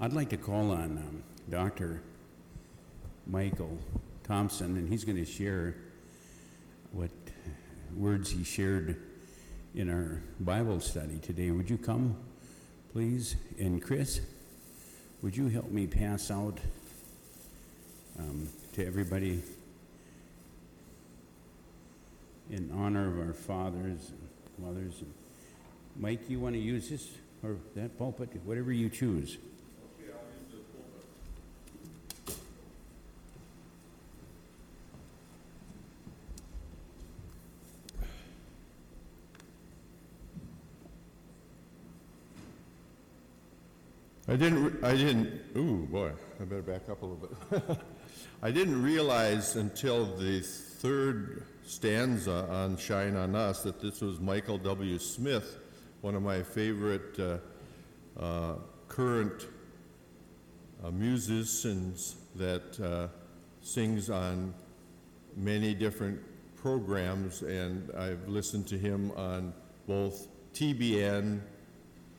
I'd like to call on um, Dr. Michael Thompson, and he's going to share what words he shared in our Bible study today. Would you come, please? And Chris, would you help me pass out um, to everybody in honor of our fathers and mothers? And Mike, you want to use this or that pulpit, whatever you choose. I didn't, re- I didn't, ooh, boy, I better back up a little bit. I didn't realize until the third stanza on Shine on Us that this was Michael W. Smith, one of my favorite uh, uh, current uh, musicians that uh, sings on many different programs, and I've listened to him on both TBN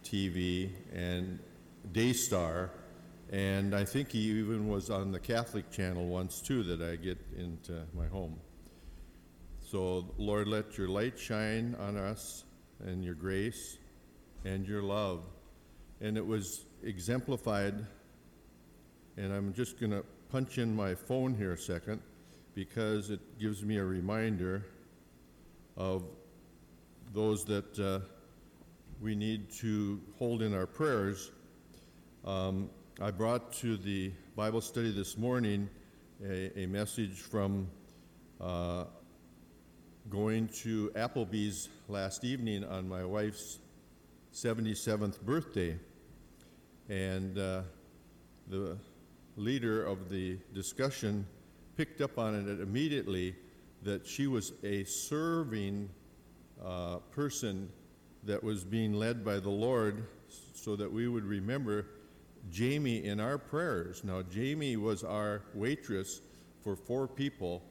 TV and Daystar, and I think he even was on the Catholic channel once too that I get into my home. So, Lord, let your light shine on us and your grace and your love. And it was exemplified, and I'm just going to punch in my phone here a second because it gives me a reminder of those that uh, we need to hold in our prayers. Um, I brought to the Bible study this morning a, a message from uh, going to Applebee's last evening on my wife's 77th birthday. And uh, the leader of the discussion picked up on it immediately that she was a serving uh, person that was being led by the Lord so that we would remember Jamie in our prayers. Now, Jamie was our waitress for four people,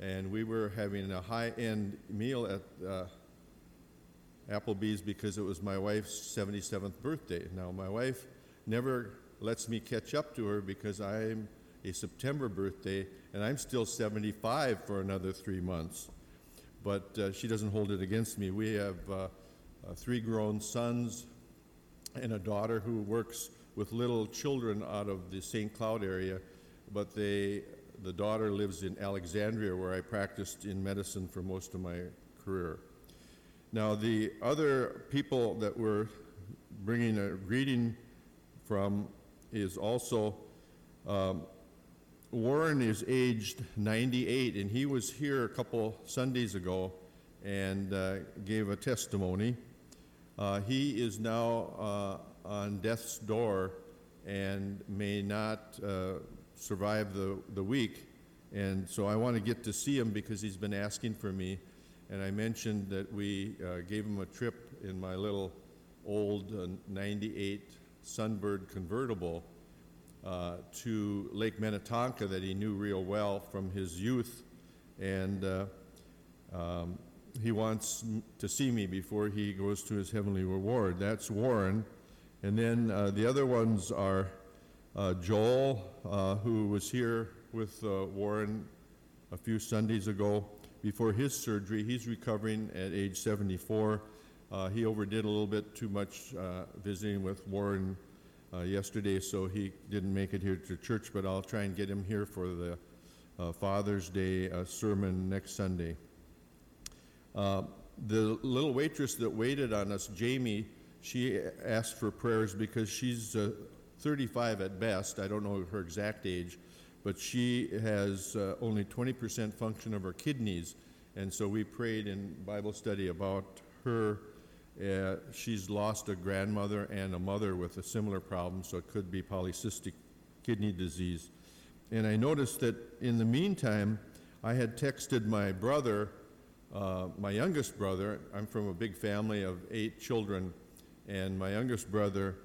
and we were having a high end meal at uh, Applebee's because it was my wife's 77th birthday. Now, my wife never lets me catch up to her because I'm a September birthday and I'm still 75 for another three months. But uh, she doesn't hold it against me. We have uh, uh, three grown sons and a daughter who works with little children out of the St. Cloud area, but they, the daughter lives in Alexandria where I practiced in medicine for most of my career. Now, the other people that we're bringing a greeting from is also um, Warren is aged 98, and he was here a couple Sundays ago and uh, gave a testimony. Uh, he is now uh, on death's door and may not uh, survive the, the week. And so I want to get to see him because he's been asking for me. And I mentioned that we uh, gave him a trip in my little old uh, 98 Sunbird convertible uh, to Lake Minnetonka that he knew real well from his youth. And uh, um, he wants to see me before he goes to his heavenly reward. That's Warren. And then uh, the other ones are uh, Joel, uh, who was here with uh, Warren a few Sundays ago before his surgery. He's recovering at age 74. Uh, he overdid a little bit too much visiting with Warren yesterday, so he didn't make it here to church, but I'll try and get him here for the Father's Day sermon next Sunday. The little waitress that waited on us, Jamie, she asked for prayers because she's uh, 35 at best. I don't know her exact age, but she has uh, only 20% function of her kidneys. And so we prayed in Bible study about her. Uh, she's lost a grandmother and a mother with a similar problem, so it could be polycystic kidney disease. And I noticed that in the meantime, I had texted my brother, uh, my youngest brother. I'm from a big family of eight children, and my youngest brother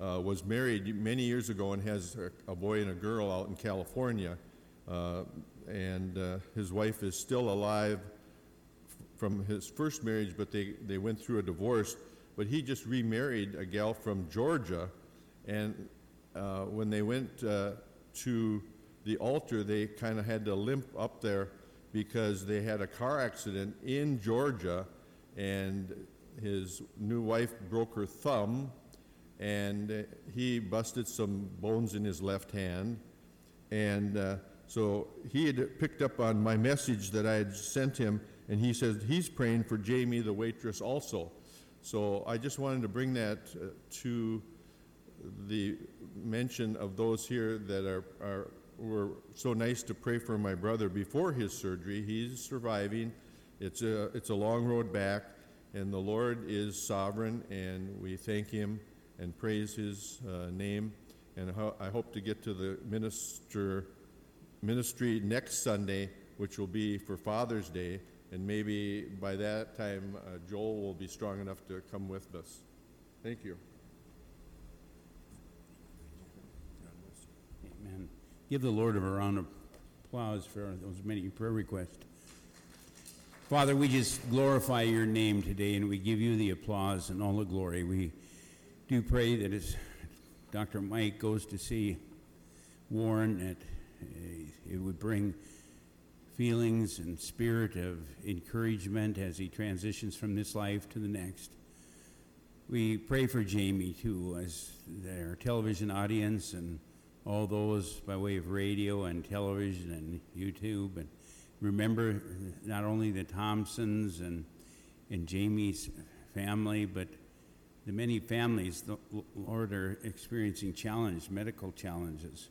uh, was married many years ago and has a, a boy and a girl out in California. Uh, and uh, his wife is still alive f- from his first marriage, but they, they went through a divorce. But he just remarried a gal from Georgia, and uh, when they went uh, to the altar, they kind of had to limp up there because they had a car accident in Georgia, and his new wife broke her thumb, and uh, he busted some bones in his left hand. And uh, so he had picked up on my message that I had sent him, and he says he's praying for Jamie, the waitress, also. So I just wanted to bring that uh, to the mention of those here that are, are, were so nice to pray for my brother before his surgery. He's surviving. It's a, it's a long road back, and the Lord is sovereign, and we thank him and praise his uh, name. And ho- I hope to get to the minister ministry next Sunday, which will be for Father's Day, and maybe by that time uh, Joel will be strong enough to come with us. Thank you. Amen. Give the Lord a round of applause for those many prayer requests. Father, we just glorify your name today and we give you the applause and all the glory. We do pray that as Dr. Mike goes to see Warren, that uh, it would bring feelings and spirit of encouragement as he transitions from this life to the next. We pray for Jamie too, as their television audience and all those by way of radio and television and YouTube. And remember not only the Thompsons and, and Jamie's family, but the many families, the Lord, are experiencing challenge, medical challenges.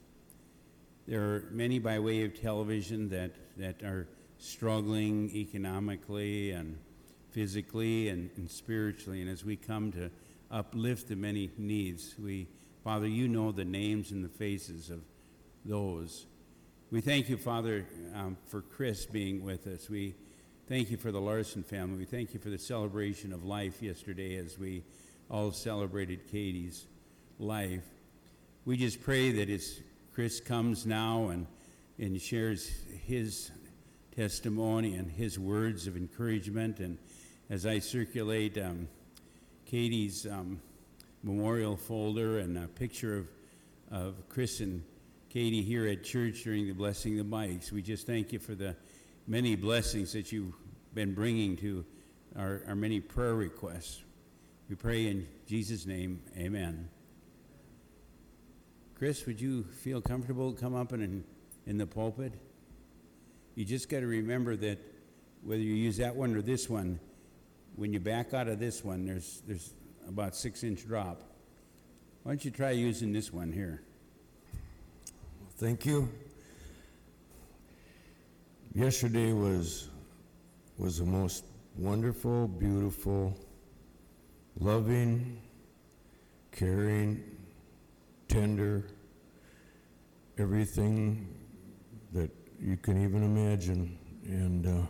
There are many by way of television that, that are struggling economically and physically and, and spiritually. And as we come to uplift the many needs, we, Father, you know the names and the faces of those. We thank you, Father, um, for Chris being with us. We thank you for the Larson family. We thank you for the celebration of life yesterday as we all celebrated Katie's life. We just pray that as Chris comes now and, and shares his testimony and his words of encouragement, and as I circulate um, Katie's um, memorial folder and a picture of, of Chris and Katie here at church during the blessing of the mics, we just thank you for the many blessings that you've been bringing to our, our many prayer requests. We pray in Jesus' name, amen. Chris, would you feel comfortable come up in, in the pulpit? You just got to remember that whether you use that one or this one, when you back out of this one, there's, there's about six inch drop. Why don't you try using this one here? Thank you. Yesterday was was the most wonderful, beautiful, loving, caring, tender, everything that you can even imagine. And uh,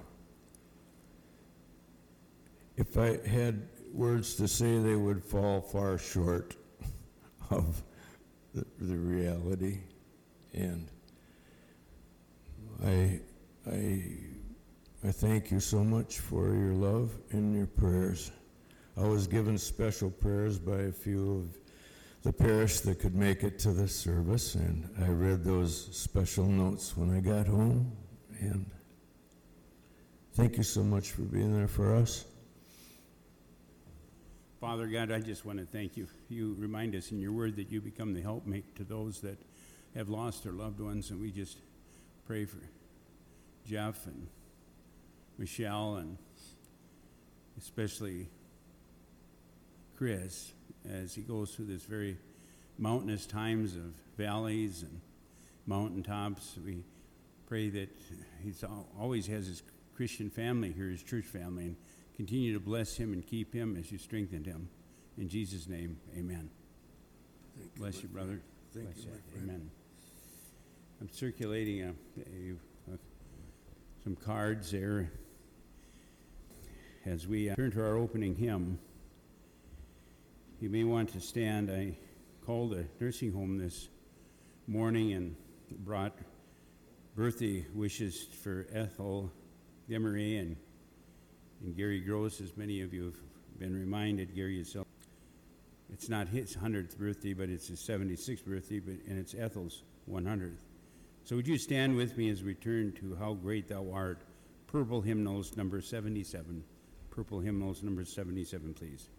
if I had words to say, they would fall far short of the, the reality. And I, I, I thank you so much for your love and your prayers. I was given special prayers by a few of the parish that could make it to this service, and I read those special notes when I got home. And thank you so much for being there for us. Father God, I just want to thank you. You remind us in your word that you become the helpmate to those that have lost their loved ones, and we just pray for Jeff and Michelle and especially Chris as he goes through this very mountainous times of valleys and mountaintops. We pray that he always has his Christian family here, his church family, and continue to bless him and keep him as you strengthen him. In Jesus' name, amen. Thank Bless you, brother. Thank Bless you. Amen. I'm circulating a, a, a, some cards there as we uh, turn to our opening hymn. You may want to stand. I called a nursing home this morning and brought birthday wishes for Ethel Demery and, and Gary Gross, as many of you have been reminded. Gary is it's not his 100th birthday, but it's his 76th birthday, but, and it's Ethel's 100th. So would you stand with me as we turn to How Great Thou Art, Purple Hymnals number 77. Purple Hymnals number 77, please.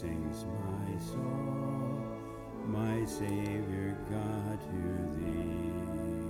sings my soul, my Savior God to thee.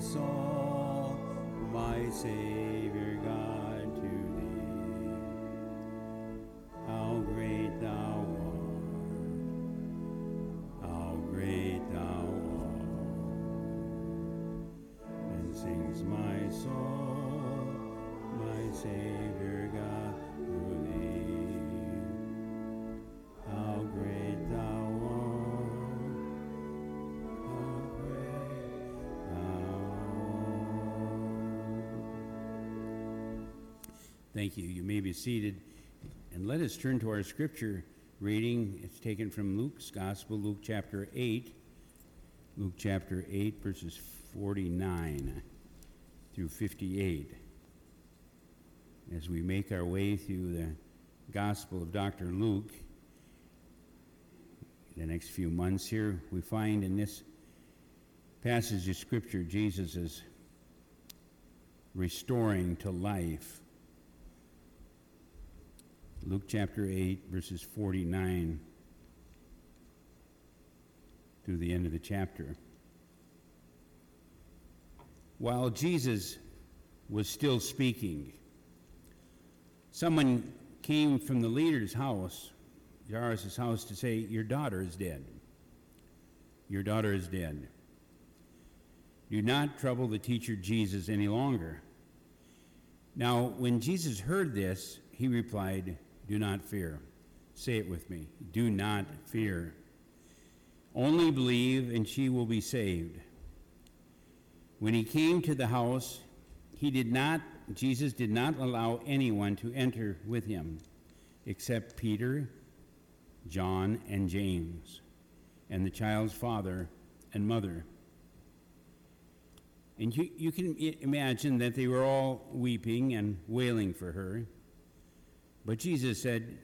soul, my Savior God, to thee. How great thou art, how great thou art, and sings my soul, my Savior. Thank you. You may be seated. And let us turn to our scripture reading. It's taken from Luke's Gospel, Luke chapter 8. Luke chapter 8, verses 49 through 58. As we make our way through the Gospel of Dr. Luke, the next few months here, we find in this passage of Scripture Jesus is restoring to life. Luke chapter 8, verses 49 through the end of the chapter. While Jesus was still speaking, someone came from the leader's house, Jairus' house, to say, Your daughter is dead. Your daughter is dead. Do not trouble the teacher Jesus any longer. Now, when Jesus heard this, he replied, Do not fear. Say it with me. Do not fear. Only believe, and she will be saved. When he came to the house, he did not, Jesus did not allow anyone to enter with him except Peter, John, and James, and the child's father and mother. And you, you can imagine that they were all weeping and wailing for her. But Jesus said,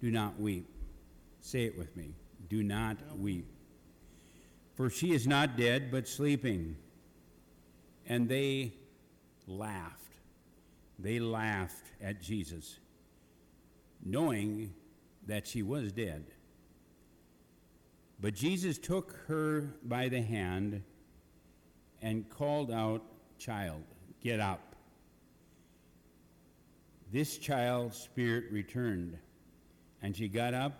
Do not weep. Say it with me. Do not weep. For she is not dead, but sleeping. And they laughed. They laughed at Jesus, knowing that she was dead. But Jesus took her by the hand and called out, Child, get up. This child's spirit returned, and she got up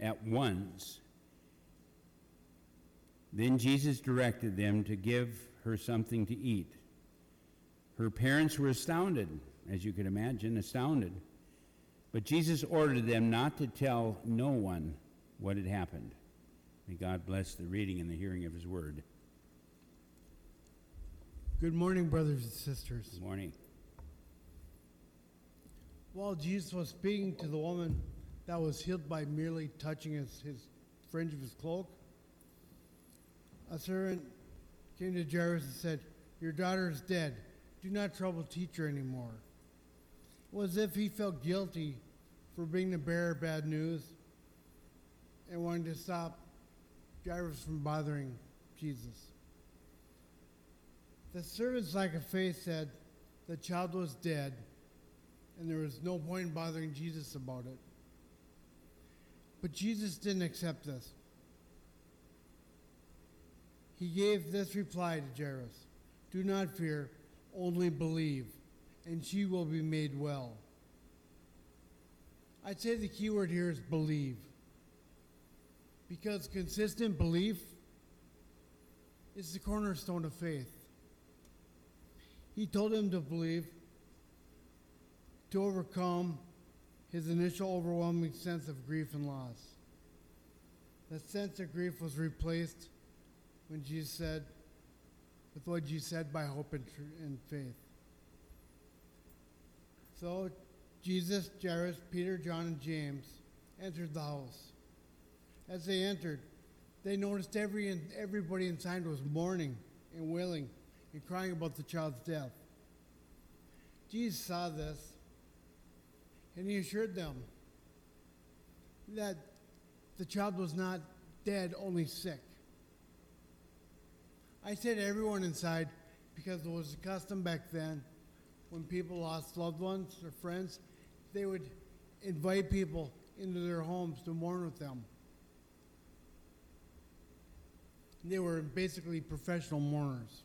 at once. Then Jesus directed them to give her something to eat. Her parents were astounded, as you can imagine, astounded. But Jesus ordered them not to tell no one what had happened. May God bless the reading and the hearing of his word. Good morning, brothers and sisters. Good morning. While Jesus was speaking to the woman that was healed by merely touching his, his fringe of his cloak, a servant came to Jairus and said, Your daughter is dead. Do not trouble teacher anymore. It was as if he felt guilty for being the bearer of bad news and wanted to stop Jairus from bothering Jesus. The servant's lack of faith said the child was dead and there was no point in bothering Jesus about it. But Jesus didn't accept this. He gave this reply to Jairus Do not fear, only believe, and she will be made well. I'd say the key word here is believe. Because consistent belief is the cornerstone of faith. He told him to believe to overcome his initial overwhelming sense of grief and loss. That sense of grief was replaced when Jesus said, with what Jesus said, by hope and, tr- and faith. So Jesus, Jairus, Peter, John, and James entered the house. As they entered, they noticed every, everybody inside was mourning and wailing and crying about the child's death. Jesus saw this and he assured them that the child was not dead, only sick. I said everyone inside because it was a custom back then when people lost loved ones or friends, they would invite people into their homes to mourn with them. They were basically professional mourners.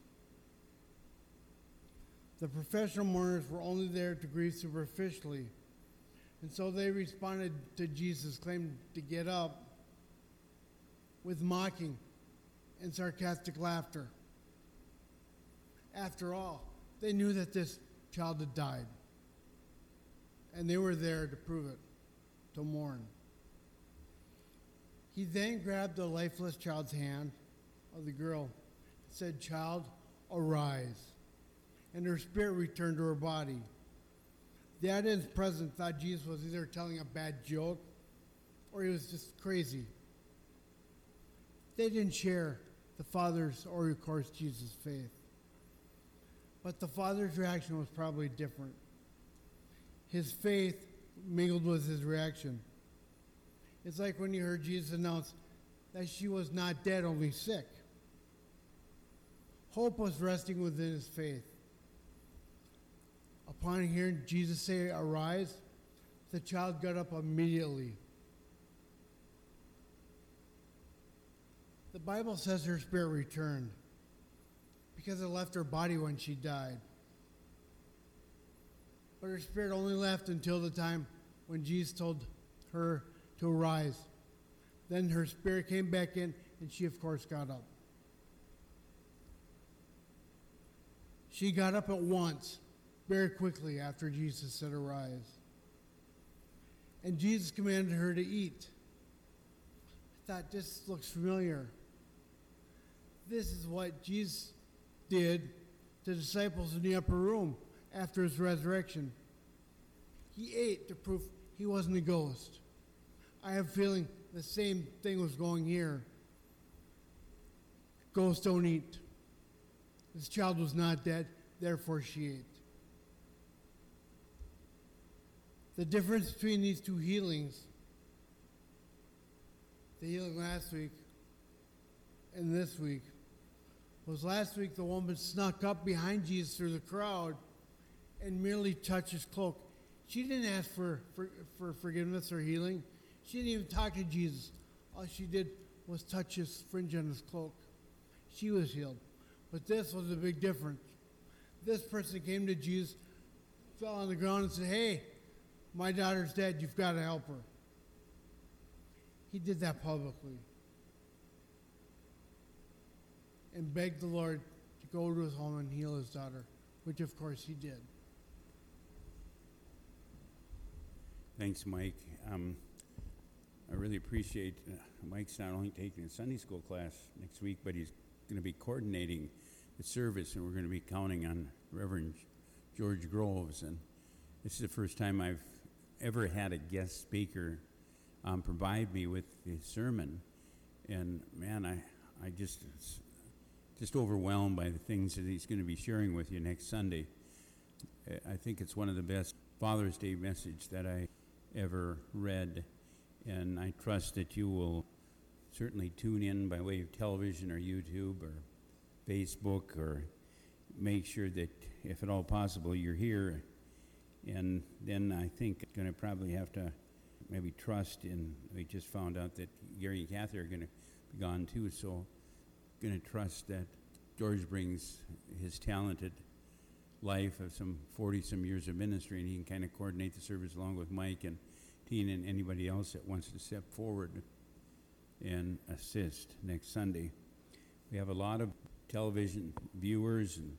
The professional mourners were only there to grieve superficially. And so they responded to Jesus' claim to get up with mocking and sarcastic laughter. After all, they knew that this child had died. And they were there to prove it, to mourn. He then grabbed the lifeless child's hand of the girl and said, Child, arise. And her spirit returned to her body. The audience present thought Jesus was either telling a bad joke or he was just crazy. They didn't share the Father's or, of course, Jesus' faith. But the Father's reaction was probably different. His faith mingled with his reaction. It's like when you heard Jesus announce that she was not dead, only sick. Hope was resting within his faith. Upon hearing Jesus say, Arise, the child got up immediately. The Bible says her spirit returned because it left her body when she died. But her spirit only left until the time when Jesus told her to arise. Then her spirit came back in, and she, of course, got up. She got up at once, very quickly after Jesus said, Arise. And Jesus commanded her to eat. I thought, this looks familiar. This is what Jesus did to disciples in the upper room after his resurrection. He ate to prove he wasn't a ghost. I have a feeling the same thing was going here. Ghosts don't eat. This child was not dead, therefore she ate. The difference between these two healings, the healing last week and this week, was last week the woman snuck up behind Jesus through the crowd and merely touched his cloak. She didn't ask for, for, for forgiveness or healing. She didn't even talk to Jesus. All she did was touch his fringe on his cloak. She was healed. But this was a big difference. This person came to Jesus, fell on the ground, and said, Hey, my daughter's dead. You've got to help her. He did that publicly and begged the Lord to go to his home and heal his daughter, which of course he did. Thanks, Mike. Um, I really appreciate uh, Mike's not only taking a Sunday school class next week, but he's going to be coordinating the service, and we're going to be counting on Reverend George Groves. And this is the first time I've ever had a guest speaker um, provide me with the sermon. And man, I, I just just overwhelmed by the things that he's going to be sharing with you next Sunday. I think it's one of the best Father's Day message that I ever read, and I trust that you will certainly tune in by way of television or YouTube or Facebook or make sure that, if at all possible, you're here. And then I think going to probably have to maybe trust in. We just found out that Gary and Kathy are going to be gone too, so going to trust that George brings his talented life of some 40 some years of ministry and he can kind of coordinate the service along with Mike and Tina and anybody else that wants to step forward and assist next Sunday. We have a lot of television viewers and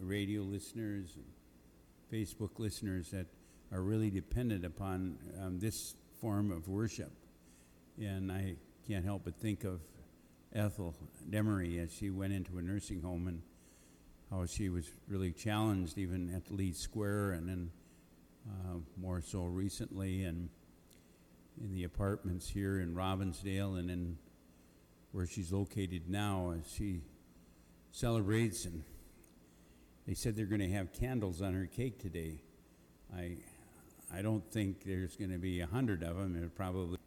radio listeners and Facebook listeners that are really dependent upon um, this form of worship. And I can't help but think of Ethel Demery as she went into a nursing home and how she was really challenged even at Lead Square and then uh, more so recently and in the apartments here in Robbinsdale and in where she's located now as she celebrates and they said they're going to have candles on her cake today. I I don't think there's going to be a hundred of them. There probably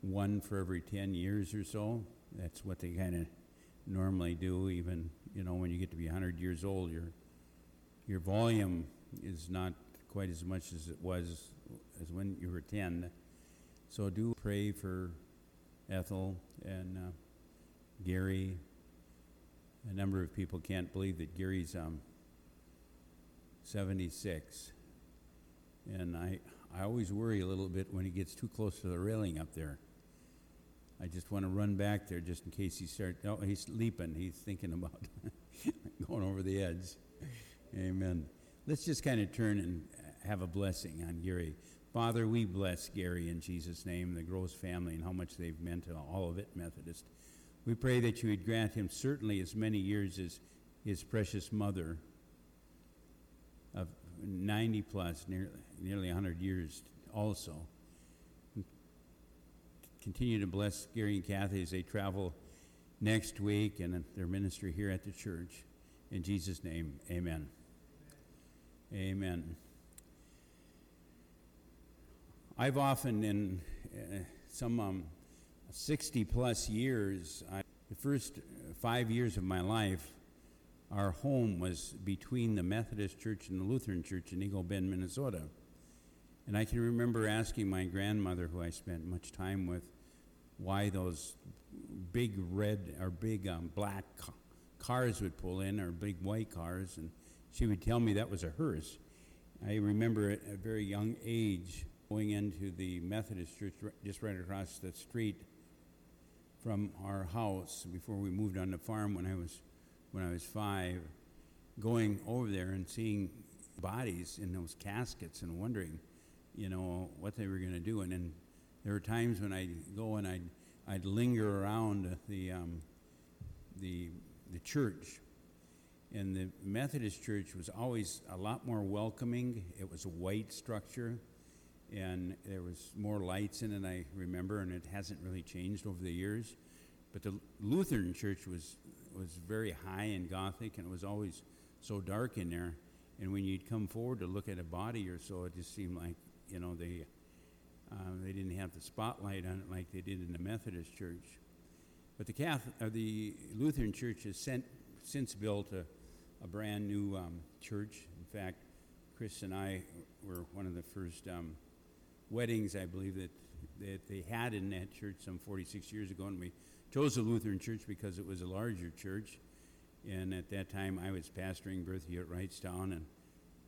one for every ten years or so. That's what they kind of normally do. Even you know when you get to be hundred years old, your your volume is not quite as much as it was as when you were ten. So do pray for Ethel and uh, Gary. A number of people can't believe that Gary's um, 76. And I, I always worry a little bit when he gets too close to the railing up there. I just want to run back there just in case he starts. Oh, he's leaping. He's thinking about going over the edge. Amen. Let's just kind of turn and have a blessing on Gary. Father, we bless Gary in Jesus' name, the Gross family, and how much they've meant to all of it Methodist. We pray that you would grant him certainly as many years as his precious mother of 90 plus, nearly, nearly 100 years also. Continue to bless Gary and Kathy as they travel next week and their ministry here at the church. In Jesus' name, amen. Amen. I've often, in uh, some um, 60 plus years, I, the first five years of my life, our home was between the Methodist Church and the Lutheran Church in Eagle Bend, Minnesota. And I can remember asking my grandmother, who I spent much time with, why those big red or big um, black cars would pull in, or big white cars, and she would tell me that was a hearse. I remember at a very young age going into the Methodist church just right across the street from our house before we moved on the farm when I was when I was five, going over there and seeing bodies in those caskets and wondering, you know, what they were going to do. And then there were times when I'd go and I'd, I'd linger around the, um, the, the church. And the Methodist church was always a lot more welcoming. It was a white structure, and there was more lights in it, I remember, and it hasn't really changed over the years. But the Lutheran church was, was very high and Gothic, and it was always so dark in there. And when you'd come forward to look at a body or so, it just seemed like, you know, they, uh, they didn't have the spotlight on it like they did in the Methodist church. But the, Catholic, uh, the Lutheran church has sent, since built a, a brand new um, church. In fact, Chris and I were one of the first um, weddings, I believe, that, that they had in that church some 46 years ago. And we chose the Lutheran church because it was a larger church. And at that time, I was pastoring Berthier at Wrightstown. And,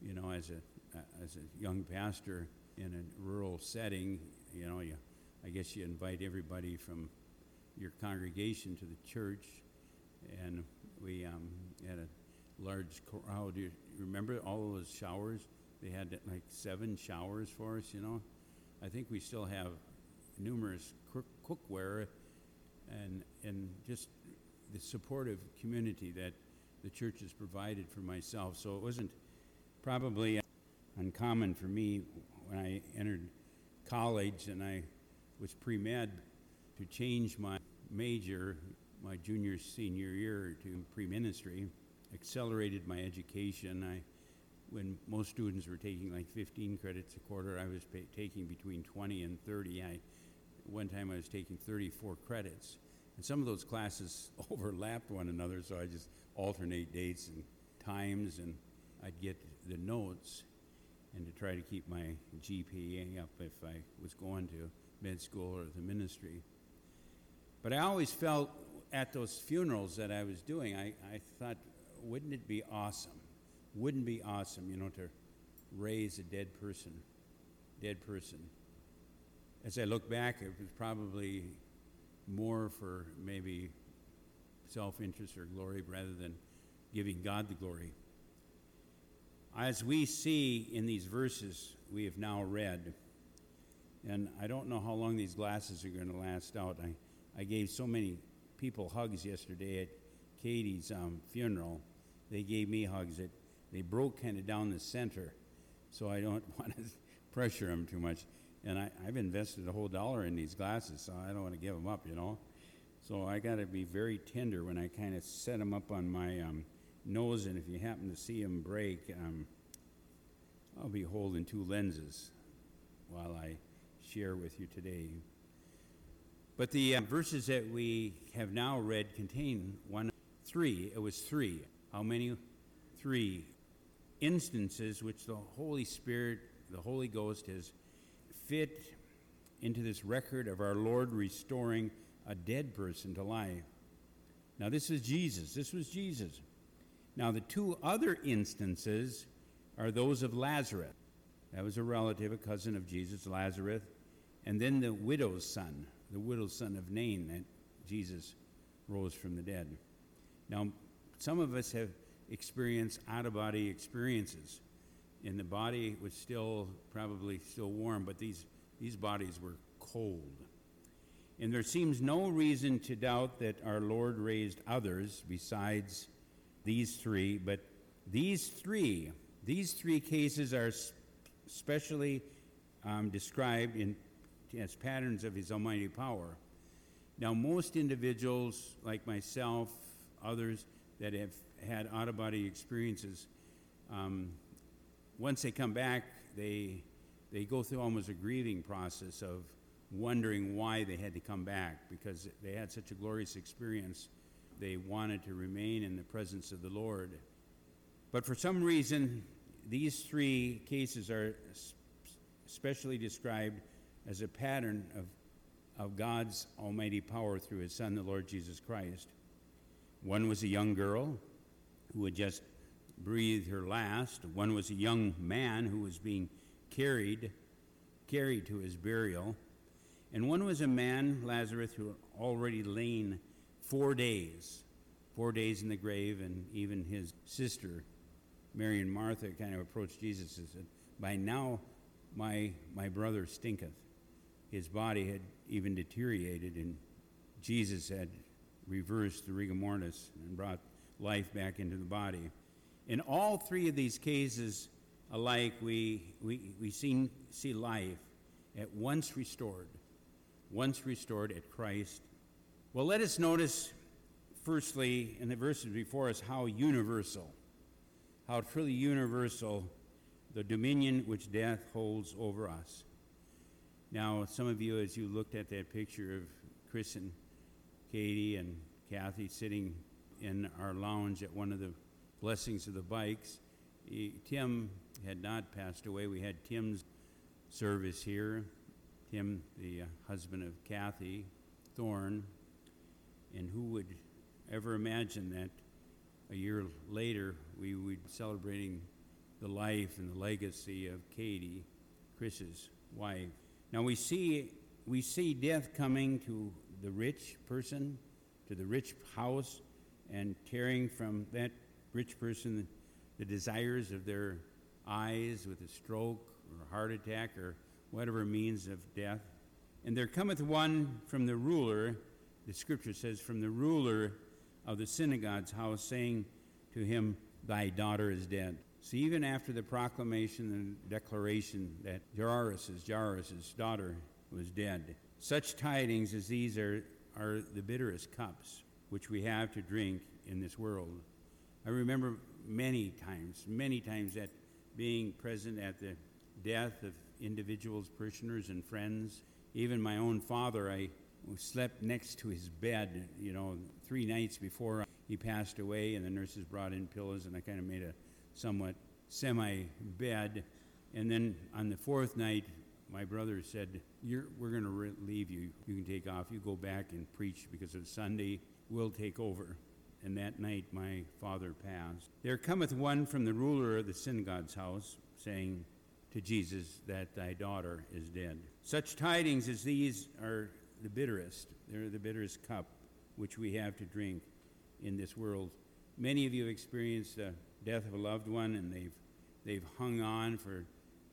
you know, as a, as a young pastor in a rural setting, you know, you, I guess you invite everybody from your congregation to the church. And we um, had a large crowd. Do you remember all those showers? They had like seven showers for us, you know. I think we still have numerous cook- cookware and, and just the supportive community that the church has provided for myself. So it wasn't probably uncommon for me when I entered college and I was pre med to change my major my junior senior year to pre ministry, accelerated my education. I when most students were taking like 15 credits a quarter, I was pa- taking between 20 and 30. I, one time I was taking 34 credits. And some of those classes overlapped one another, so I just alternate dates and times, and I'd get the notes and to try to keep my GPA up if I was going to med school or the ministry. But I always felt at those funerals that I was doing, I, I thought, wouldn't it be awesome? Wouldn't be awesome, you know, to raise a dead person, dead person. As I look back, it was probably more for maybe self interest or glory rather than giving God the glory. As we see in these verses we have now read, and I don't know how long these glasses are going to last out. I, I gave so many people hugs yesterday at Katie's um, funeral. They gave me hugs that they broke kind of down the center, so I don't want to pressure them too much. And I, I've invested a whole dollar in these glasses, so I don't want to give them up, you know. So I got to be very tender when I kind of set them up on my um, nose, and if you happen to see them break, um, I'll be holding two lenses while I share with you today. But the uh, verses that we have now read contain one, three. It was three. How many? Three instances which the Holy Spirit, the Holy Ghost, has fit into this record of our Lord restoring a dead person to life. Now, this is Jesus. This was Jesus. Now, the two other instances are those of Lazarus. That was a relative, a cousin of Jesus, Lazarus. And then the widow's son, the widow's son of Nain, that Jesus rose from the dead. Now, some of us have experienced out of body experiences. And the body was still probably still warm, but these, these bodies were cold. And there seems no reason to doubt that our Lord raised others besides these three, but these three These three cases are specially um, described in, as patterns of His almighty power. Now, most individuals, like myself, others that have had out of body experiences, um, once they come back, they, they go through almost a grieving process of wondering why they had to come back because they had such a glorious experience. They wanted to remain in the presence of the Lord. But for some reason, these three cases are specially described as a pattern of, of God's almighty power through his Son, the Lord Jesus Christ. One was a young girl who had just breathed her last. One was a young man who was being carried, carried to his burial. And one was a man, Lazarus, who had already lain four days, four days in the grave, and even his sister, Mary and Martha, kind of approached Jesus and said, By now, my, my brother stinketh. His body had even deteriorated, and Jesus had reversed the rigor mortis and brought life back into the body. In all three of these cases alike, we, we, we see, see life at once restored, once restored at Christ. Well, let us notice, firstly, in the verses before us, how universal, how truly universal the dominion which death holds over us. Now, some of you, as you looked at that picture of Chris and Katie and Kathy sitting in our lounge at one of the blessings of the bikes, eh, Tim had not passed away. We had Tim's service here. Tim, the uh, husband of Kathy Thorne, and who would ever imagine that a year later we would be celebrating the life and the legacy of Katie, Chris's wife. Now we see we see death coming to the rich person, to the rich house, and tearing from that rich person the desires of their eyes with a stroke or a heart attack or whatever means of death. And there cometh one from the ruler, the scripture says, from the ruler of the synagogue's house, saying to him, Thy daughter is dead. So even after the proclamation and declaration that Jairus' Jairus' daughter was dead, such tidings as these are, are the bitterest cups which we have to drink in this world. I remember many times, many times that being present at the death of individuals, parishioners, and friends. Even my own father, I slept next to his bed, you know, three nights before he passed away, and the nurses brought in pillows, and I kind of made a somewhat semi bed. And then on the fourth night, my brother said, We're going to re- leave you. You can take off. You go back and preach because it's Sunday. We'll take over. And that night my father passed. There cometh one from the ruler of the synagogue's house, saying to Jesus that thy daughter is dead. Such tidings as these are the bitterest. They're the bitterest cup which we have to drink in this world. Many of you have experienced the death of a loved one, and they've, they've hung on for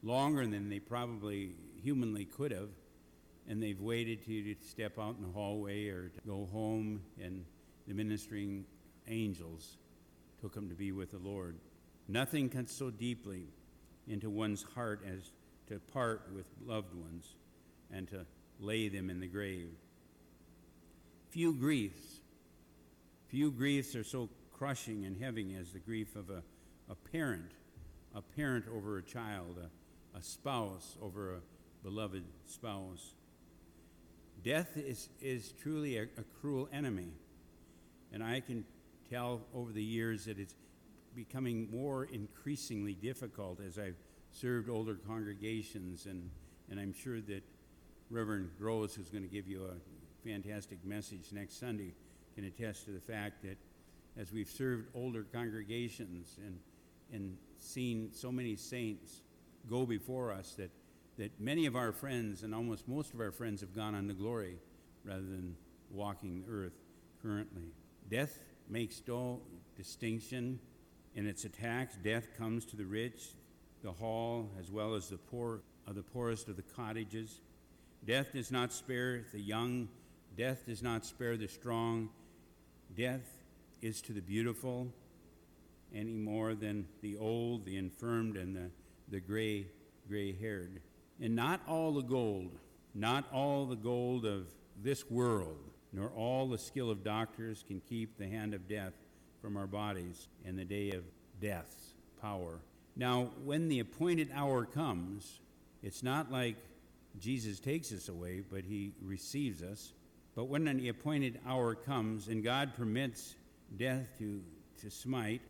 longer than they probably humanly could have, and they've waited to, to step out in the hallway or to go home, and the ministering angels took them to be with the Lord. Nothing cuts so deeply into one's heart as to part with loved ones and to lay them in the grave. Few griefs, few griefs are so crushing and heavy as the grief of a, a parent, a parent over a child, a, a spouse over a beloved spouse. Death is, is truly a, a cruel enemy. And I can tell over the years that it's becoming more increasingly difficult as I've served older congregations, and, and I'm sure that Reverend Rose, who's going to give you a fantastic message next Sunday, can attest to the fact that as we've served older congregations and, and seen so many saints go before us, that, that many of our friends, and almost most of our friends, have gone on to glory rather than walking the earth currently. Death makes no distinction in its attacks. Death comes to the rich, the hall, as well as the poor of the poorest of the cottages. Death does not spare the young. Death does not spare the strong. Death is to the beautiful any more than the old, the infirmed, and the, the gray, gray haired. And not all the gold, not all the gold of this world, nor all the skill of doctors can keep the hand of death from our bodies in the day of death's power. Now, when the appointed hour comes, it's not like Jesus takes us away, but he receives us. But when the appointed hour comes and God permits death to, to smite,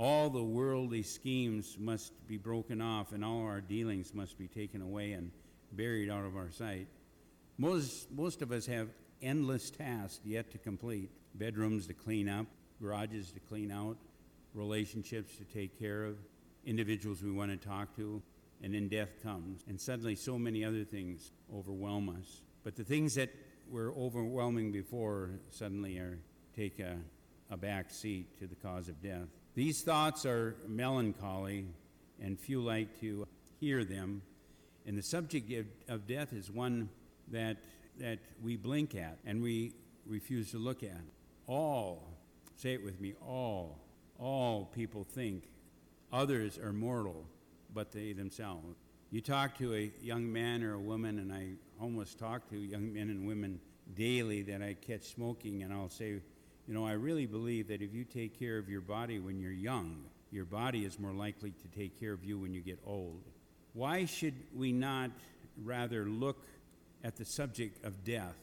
all the worldly schemes must be broken off and all our dealings must be taken away and buried out of our sight. Most, most of us have endless tasks yet to complete bedrooms to clean up, garages to clean out, relationships to take care of, individuals we want to talk to, and then death comes. And suddenly, so many other things overwhelm us. But the things that were overwhelming before suddenly are take a, a back seat to the cause of death. These thoughts are melancholy, and few like to hear them. And the subject of, death is one that, that we blink at and we refuse to look at. All, say it with me, all, all people think others are mortal, but they themselves. You talk to a young man or a woman, and I almost talk to young men and women daily that I catch smoking, and I'll say, you know, I really believe that if you take care of your body when you're young, your body is more likely to take care of you when you get old. Why should we not rather look at the subject of death,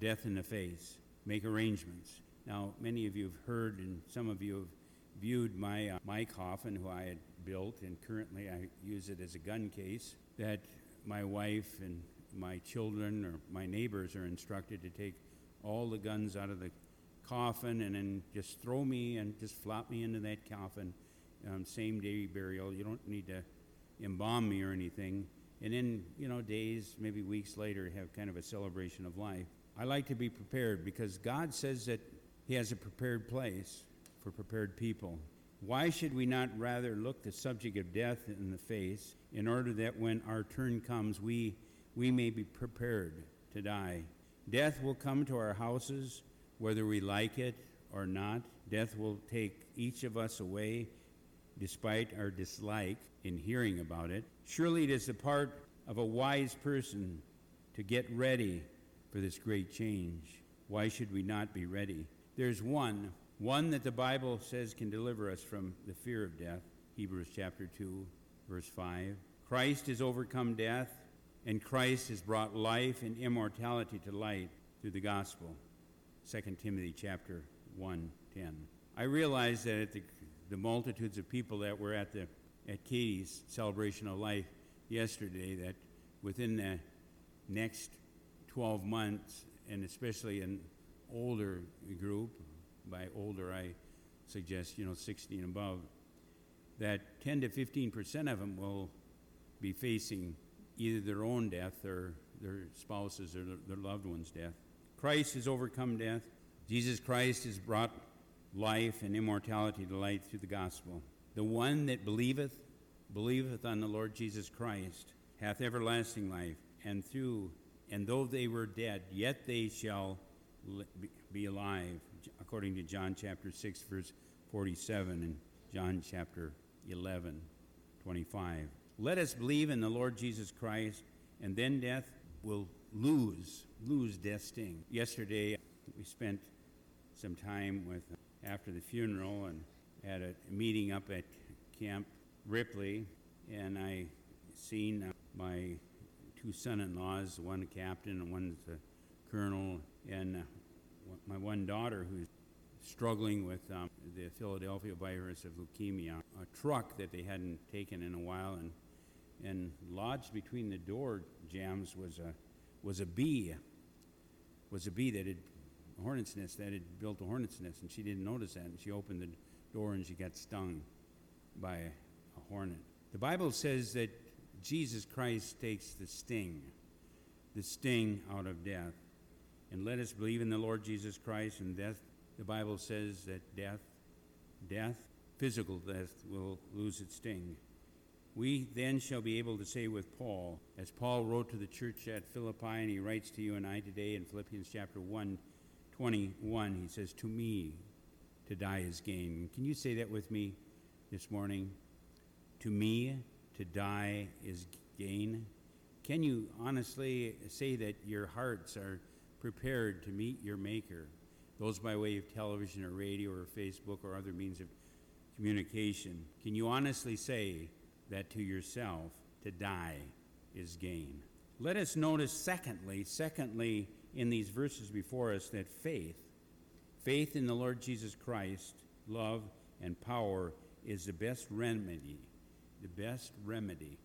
death in the face, make arrangements? Now, many of you have heard, and some of you have viewed my, uh, my coffin, who I had built, and currently I use it as a gun case, that my wife and my children or my neighbors are instructed to take all the guns out of the coffin and then just throw me and just flop me into that coffin, um, same day burial. You don't need to embalm me or anything. And then, you know, days, maybe weeks later, have kind of a celebration of life. I like to be prepared because God says that He has a prepared place for prepared people. Why should we not rather look the subject of death in the face in order that when our turn comes, we, we may be prepared to die? Death will come to our houses whether we like it or not. Death will take each of us away despite our dislike in hearing about it. Surely it is the part of a wise person to get ready for this great change. Why should we not be ready? There's one, one that the Bible says can deliver us from the fear of death. Hebrews chapter 2, verse 5. Christ has overcome death, and Christ has brought life and immortality to light through the gospel. 2 Timothy chapter 1, 10. I realize that at the, the multitudes of people that were at the at Katie's celebration of life yesterday that within the next 12 months, and especially an older group, by older I suggest, you know, 60 and above, that 10 to 15 percent of them will be facing either their own death or their spouses or their loved one's death. Christ has overcome death. Jesus Christ has brought life and immortality to light through the gospel. The one that believeth, believeth on the Lord Jesus Christ, hath everlasting life, and through, and though they were dead, yet they shall be alive, according to John chapter 6, verse 47, and John chapter 11, 25. Let us believe in the Lord Jesus Christ, and then death will lose, lose death's sting. Yesterday, we spent some time with, after the funeral, and had a meeting up at Camp Ripley, and I seen uh, my two son-in-laws, one captain and one's a colonel, and uh, my one daughter who's struggling with um, the Philadelphia virus of leukemia. A truck that they hadn't taken in a while, and and lodged between the door jambs was a was a bee. Was a bee that had a hornet's nest that had built a hornet's nest, and she didn't notice that, and she opened the door and she got stung by a hornet. The Bible says that Jesus Christ takes the sting, the sting out of death. And let us believe in the Lord Jesus Christ and death. The Bible says that death, death, physical death, will lose its sting. We then shall be able to say with Paul, as Paul wrote to the church at Philippi, and he writes to you and I today in Philippians chapter 1, 21, he says, To me, to die is gain. Can you say that with me? this morning? To me, to die is gain. Can you honestly say that your hearts are prepared to meet your Maker? Those by way of television or radio or Facebook or other means of communication. Can you honestly say that to yourself, to die is gain? Let us notice, secondly, secondly, in these verses before us, that faith, faith in the Lord Jesus Christ, love and power is the best remedy, the best remedy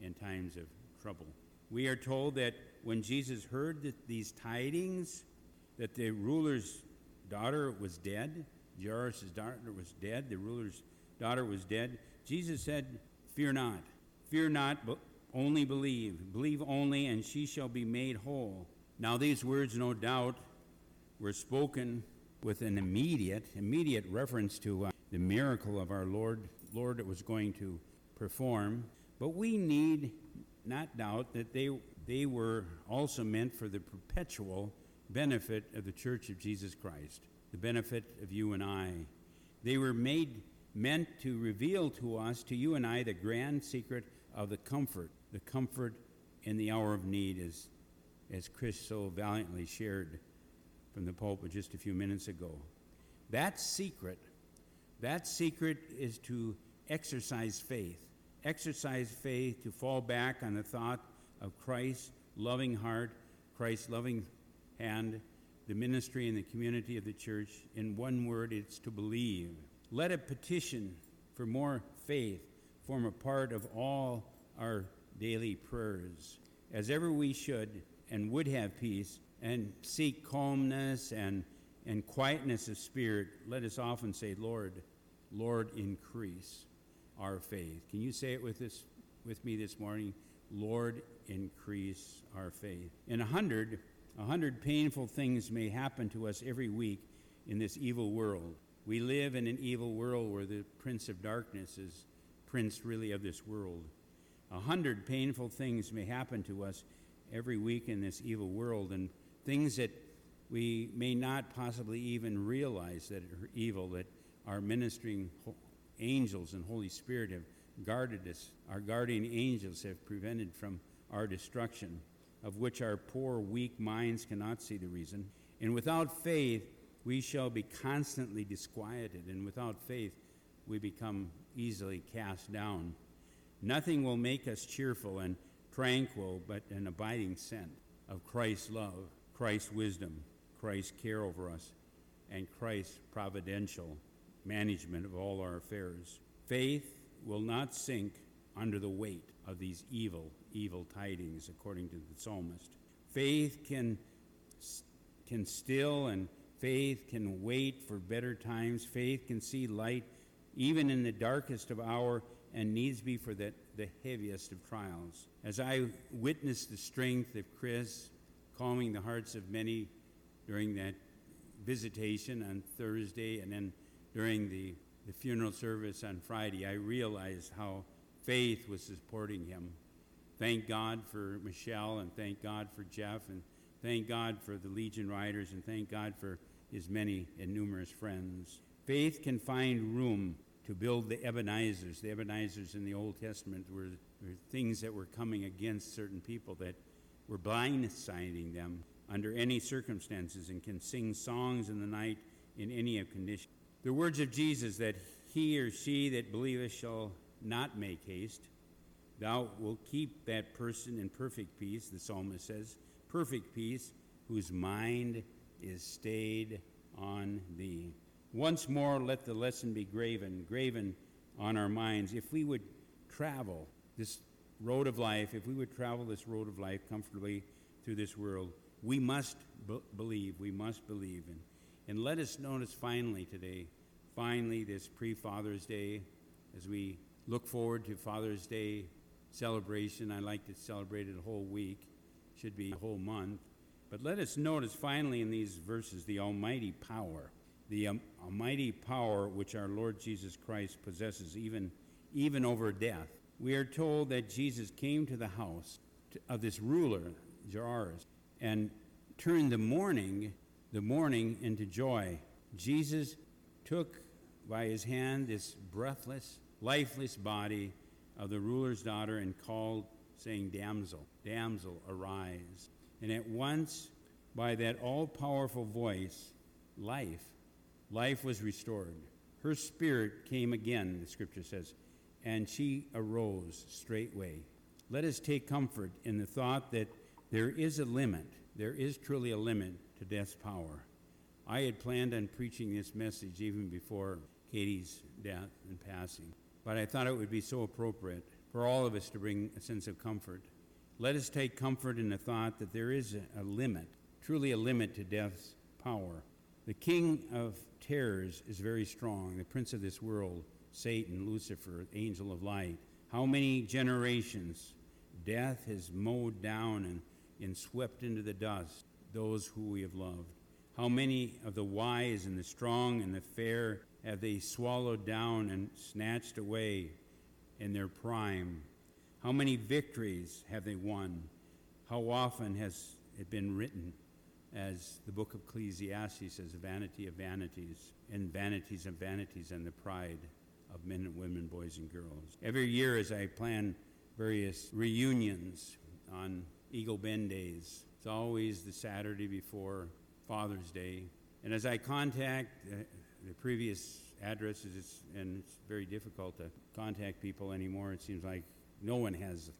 in times of trouble. We are told that when Jesus heard these tidings, that the ruler's daughter was dead, Jairus' daughter was dead, the ruler's daughter was dead, Jesus said, Fear not, fear not, but only believe. Believe only, and she shall be made whole. Now, these words, no doubt, were spoken with an immediate, immediate reference to uh, the miracle of our Lord, Lord that was going to perform. But we need not doubt that they, they were also meant for the perpetual benefit of the Church of Jesus Christ, the benefit of you and I. They were made meant to reveal to us, to you and I, the grand secret of the comfort, the comfort in the hour of need, as, as Chris so valiantly shared from the pulpit just a few minutes ago. That secret, that secret is to exercise faith. Exercise faith to fall back on the thought of Christ's loving heart, Christ's loving hand, the ministry and the community of the church. In one word, it's to believe. Let a petition for more faith form a part of all our daily prayers. As ever we should and would have peace and seek calmness and, and quietness of spirit, let us often say, Lord, Lord, increase our faith. Can you say it with, this, with me this morning? Lord, increase our faith. In a hundred, a hundred painful things may happen to us every week in this evil world. We live in an evil world where the prince of darkness is prince really of this world. A hundred painful things may happen to us every week in this evil world, and things that we may not possibly even realize that are evil, that our ministering angels and Holy Spirit have guarded us. Our guardian angels have prevented from our destruction, of which our poor, weak minds cannot see the reason. And without faith, we shall be constantly disquieted, and without faith, we become easily cast down. Nothing will make us cheerful and tranquil but an abiding scent of Christ's love, Christ's wisdom, Christ's care over us, and Christ's providential management of all our affairs. Faith will not sink under the weight of these evil, evil tidings, according to the psalmist. Faith can, can still and faith can wait for better times. Faith can see light even in the darkest of hour and needs be for the, the heaviest of trials. As I witnessed the strength of Chris calming the hearts of many during that visitation on Thursday and then during the, the funeral service on Friday, I realized how faith was supporting him. Thank God for Michelle, and thank God for Jeff, and thank God for the Legion Riders, and thank God for his many and numerous friends. Faith can find room to build the Ebenezers. The Ebenezers in the Old Testament were, were things that were coming against certain people that were blindsiding them under any circumstances and can sing songs in the night in any condition. The words of Jesus that he or she that believeth shall not make haste. Thou wilt keep that person in perfect peace, the psalmist says, perfect peace, whose mind is stayed on thee. Once more, let the lesson be graven, graven on our minds. If we would travel this road of life, if we would travel this road of life comfortably through this world, we must b- believe. We must believe. And and let us notice finally today, finally, this pre Father's Day, as we look forward to Father's Day celebration. I like to celebrate it a whole week, should be a whole month. But let us notice finally in these verses the almighty power, the um, almighty power which our Lord Jesus Christ possesses, even, even over death. We are told that Jesus came to the house of this ruler, Jairus, and turned the mourning the mourning into joy. Jesus took by his hand this breathless lifeless body of the ruler's daughter and called, saying, Damsel, damsel, arise. And at once, by that all powerful voice, life, life was restored. Her spirit came again, the scripture says, and she arose straightway. Let us take comfort in the thought that there is a limit, there is truly a limit to death's power. I had planned on preaching this message even before Katie's death and passing, but I thought it would be so appropriate for all of us to bring a sense of comfort. Let us take comfort in the thought that there is a, limit, truly a limit to death's power. The king of terrors is very strong, the prince of this world, Satan, Lucifer, angel of light. How many generations death has mowed down and, and swept into the dust those who we have loved? How many of the wise and the strong and the fair have they swallowed down and snatched away in their prime? How many victories have they won? How often has it been written, as the book of Ecclesiastes says, vanity of vanities, and vanities of vanities, and the pride of men and women, boys and girls? Every year, as I plan various reunions on Eagle Bend days, it's always the Saturday before Father's Day. And as I contact uh, the previous addresses, it's, and it's very difficult to contact people anymore. It seems like no one has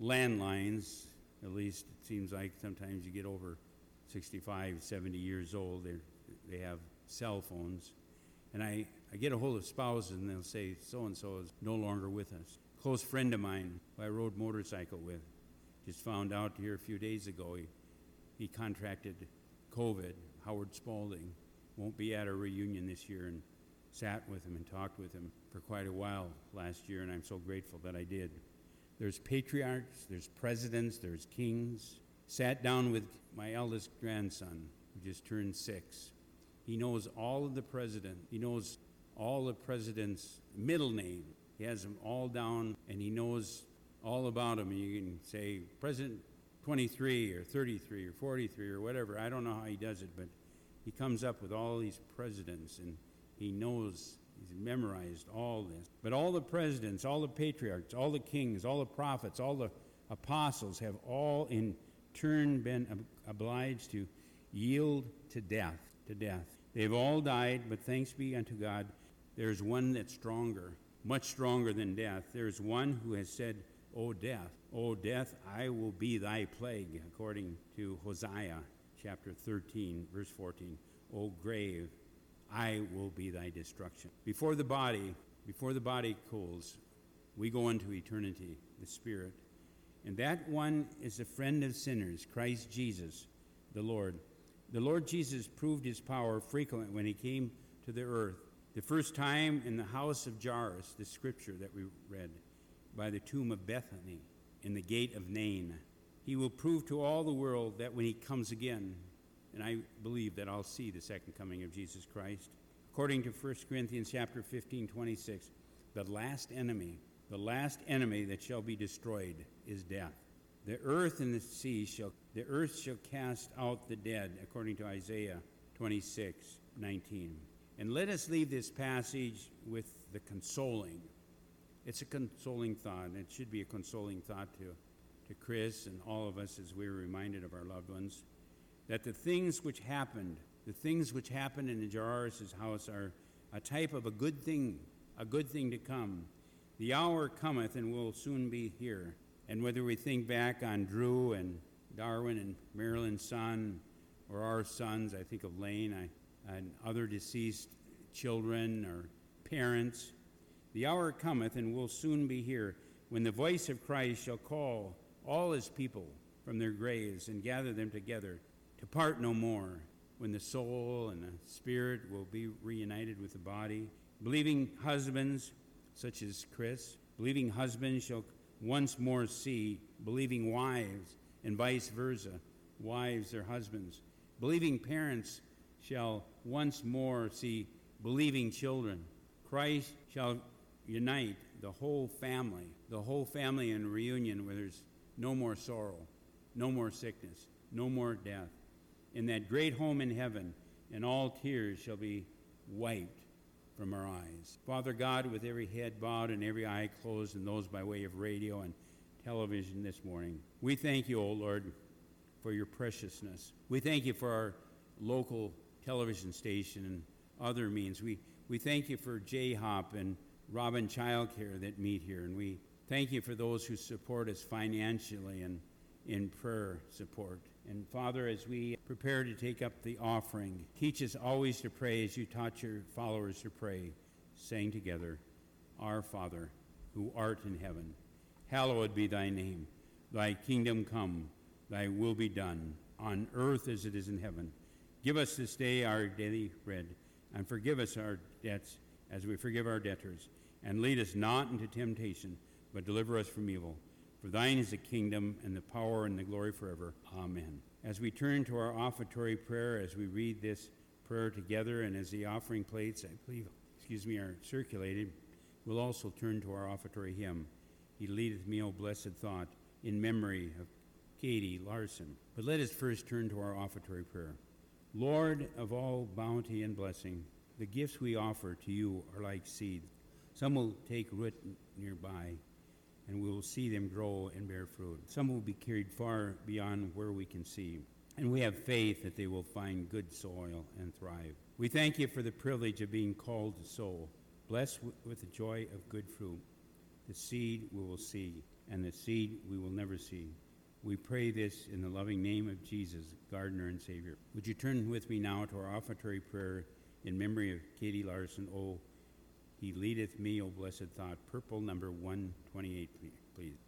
landlines. At least it seems like sometimes you get over 65, 70 years old, they they have cell phones. And I, I get a hold of spouses and they'll say, so and so is no longer with us. Close friend of mine who I rode motorcycle with just found out here a few days ago he, he contracted COVID. Howard Spaulding won't be at our reunion this year and sat with him and talked with him for quite a while last year, and I'm so grateful that I did. There's patriarchs, there's presidents, there's kings. Sat down with my eldest grandson, who just turned six. He knows all of the president. He knows all the president's middle name. He has them all down, and he knows all about them. You can say President 23 or 33 or 43 or whatever. I don't know how he does it, but he comes up with all these presidents, and he knows He's memorized all this. But all the presidents, all the patriarchs, all the kings, all the prophets, all the apostles have all in turn been ob- obliged to yield to death, to death. They've all died, but thanks be unto God, there's one that's stronger, much stronger than death. There's one who has said, O death, O death, I will be thy plague, according to Hosea chapter 13, verse 14. O grave, I will be thy destruction. Before the body, before the body cools, we go into eternity, the Spirit. And that one is a friend of sinners, Christ Jesus, the Lord. The Lord Jesus proved his power frequently when he came to the earth. The first time in the house of Jairus, the scripture that we read, by the tomb of Bethany, in the gate of Nain. He will prove to all the world that when he comes again, and I believe that I'll see the second coming of Jesus Christ. According to 1 Corinthians chapter 15, 26, the last enemy, the last enemy that shall be destroyed is death. The earth and the sea shall, the earth shall cast out the dead, according to Isaiah 26, 19. And let us leave this passage with the consoling. It's a consoling thought, and it should be a consoling thought to, to Chris and all of us as we're reminded of our loved ones that the things which happened, the things which happened in Jairus' house are a type of a good thing, a good thing to come. The hour cometh and will soon be here. And whether we think back on Drew and Darwin and Marilyn's son, or our sons, I think of Lane I, and other deceased children or parents, the hour cometh and will soon be here when the voice of Christ shall call all his people from their graves and gather them together to part no more, when the soul and the spirit will be reunited with the body. Believing husbands, such as Chris, believing husbands shall once more see believing wives, and vice versa, wives their husbands. Believing parents shall once more see believing children. Christ shall unite the whole family, the whole family in reunion where there's no more sorrow, no more sickness, no more death in that great home in heaven, and all tears shall be wiped from our eyes. Father God, with every head bowed and every eye closed, and those by way of radio and television this morning, we thank you, O Lord, for your preciousness. We thank you for our local television station and other means. We, we thank you for J Hop and Robin Childcare that meet here, and we thank you for those who support us financially and in prayer support. And Father, as we prepare to take up the offering, teach us always to pray as you taught your followers to pray, saying together, Our Father, who art in heaven, hallowed be thy name. Thy kingdom come, thy will be done, on earth as it is in heaven. Give us this day our daily bread, and forgive us our debts as we forgive our debtors. And lead us not into temptation, but deliver us from evil. For thine is the kingdom and the power and the glory forever. Amen. As we turn to our offertory prayer, as we read this prayer together, and as the offering plates, I believe, excuse me, are circulated, we'll also turn to our offertory hymn. He leadeth me, O blessed thought, in memory of Katie Larson. But let us first turn to our offertory prayer. Lord of all bounty and blessing, the gifts we offer to you are like seed. Some will take root nearby, and we will see them grow and bear fruit. Some will be carried far beyond where we can see, and we have faith that they will find good soil and thrive. We thank you for the privilege of being called to sow, blessed with the joy of good fruit. The seed we will see, and the seed we will never see. We pray this in the loving name of Jesus, gardener and Savior. Would you turn with me now to our offertory prayer in memory of Katie Larson? Oh, he leadeth me, O blessed thought. Purple number 128, please.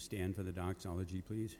Stand for the doxology, please?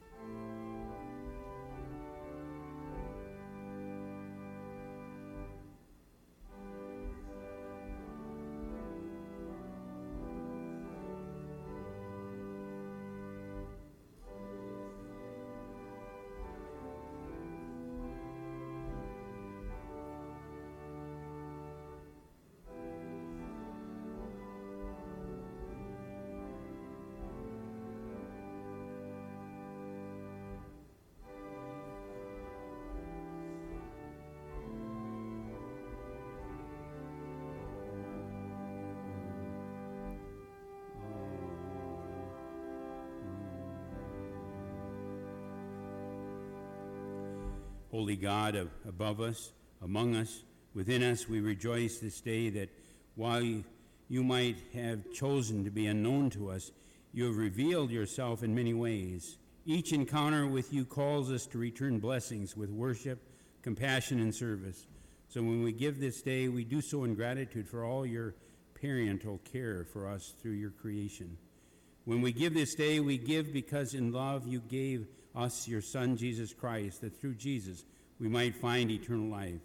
Holy God of, above us, among us, within us, we rejoice this day that while you, you might have chosen to be unknown to us, you have revealed yourself in many ways. Each encounter with you calls us to return blessings with worship, compassion, and service. So when we give this day, we do so in gratitude for all your parental care for us through your creation. When we give this day, we give because in love you gave us your Son, Jesus Christ, that through Jesus we might find eternal life.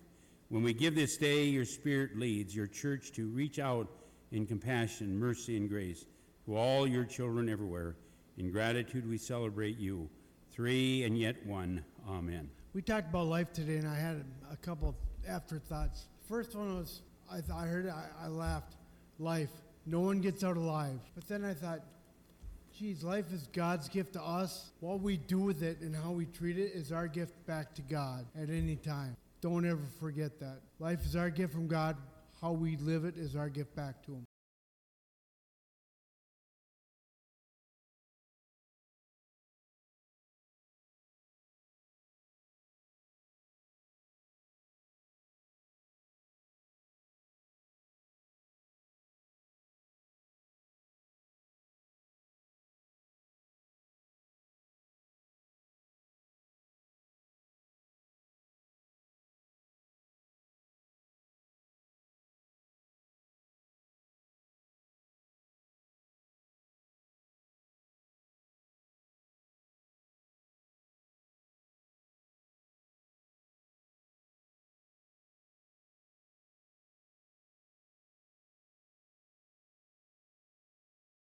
When we give this day, your Spirit leads your church to reach out in compassion, mercy, and grace to all your children everywhere. In gratitude, we celebrate you. Three and yet one. Amen. We talked about life today, and I had a couple of afterthoughts. First one was I, th- I heard I, I laughed. Life, no one gets out alive. But then I thought, geez, life is God's gift to us. What we do with it and how we treat it is our gift back to God at any time. Don't ever forget that. Life is our gift from God. How we live it is our gift back to Him.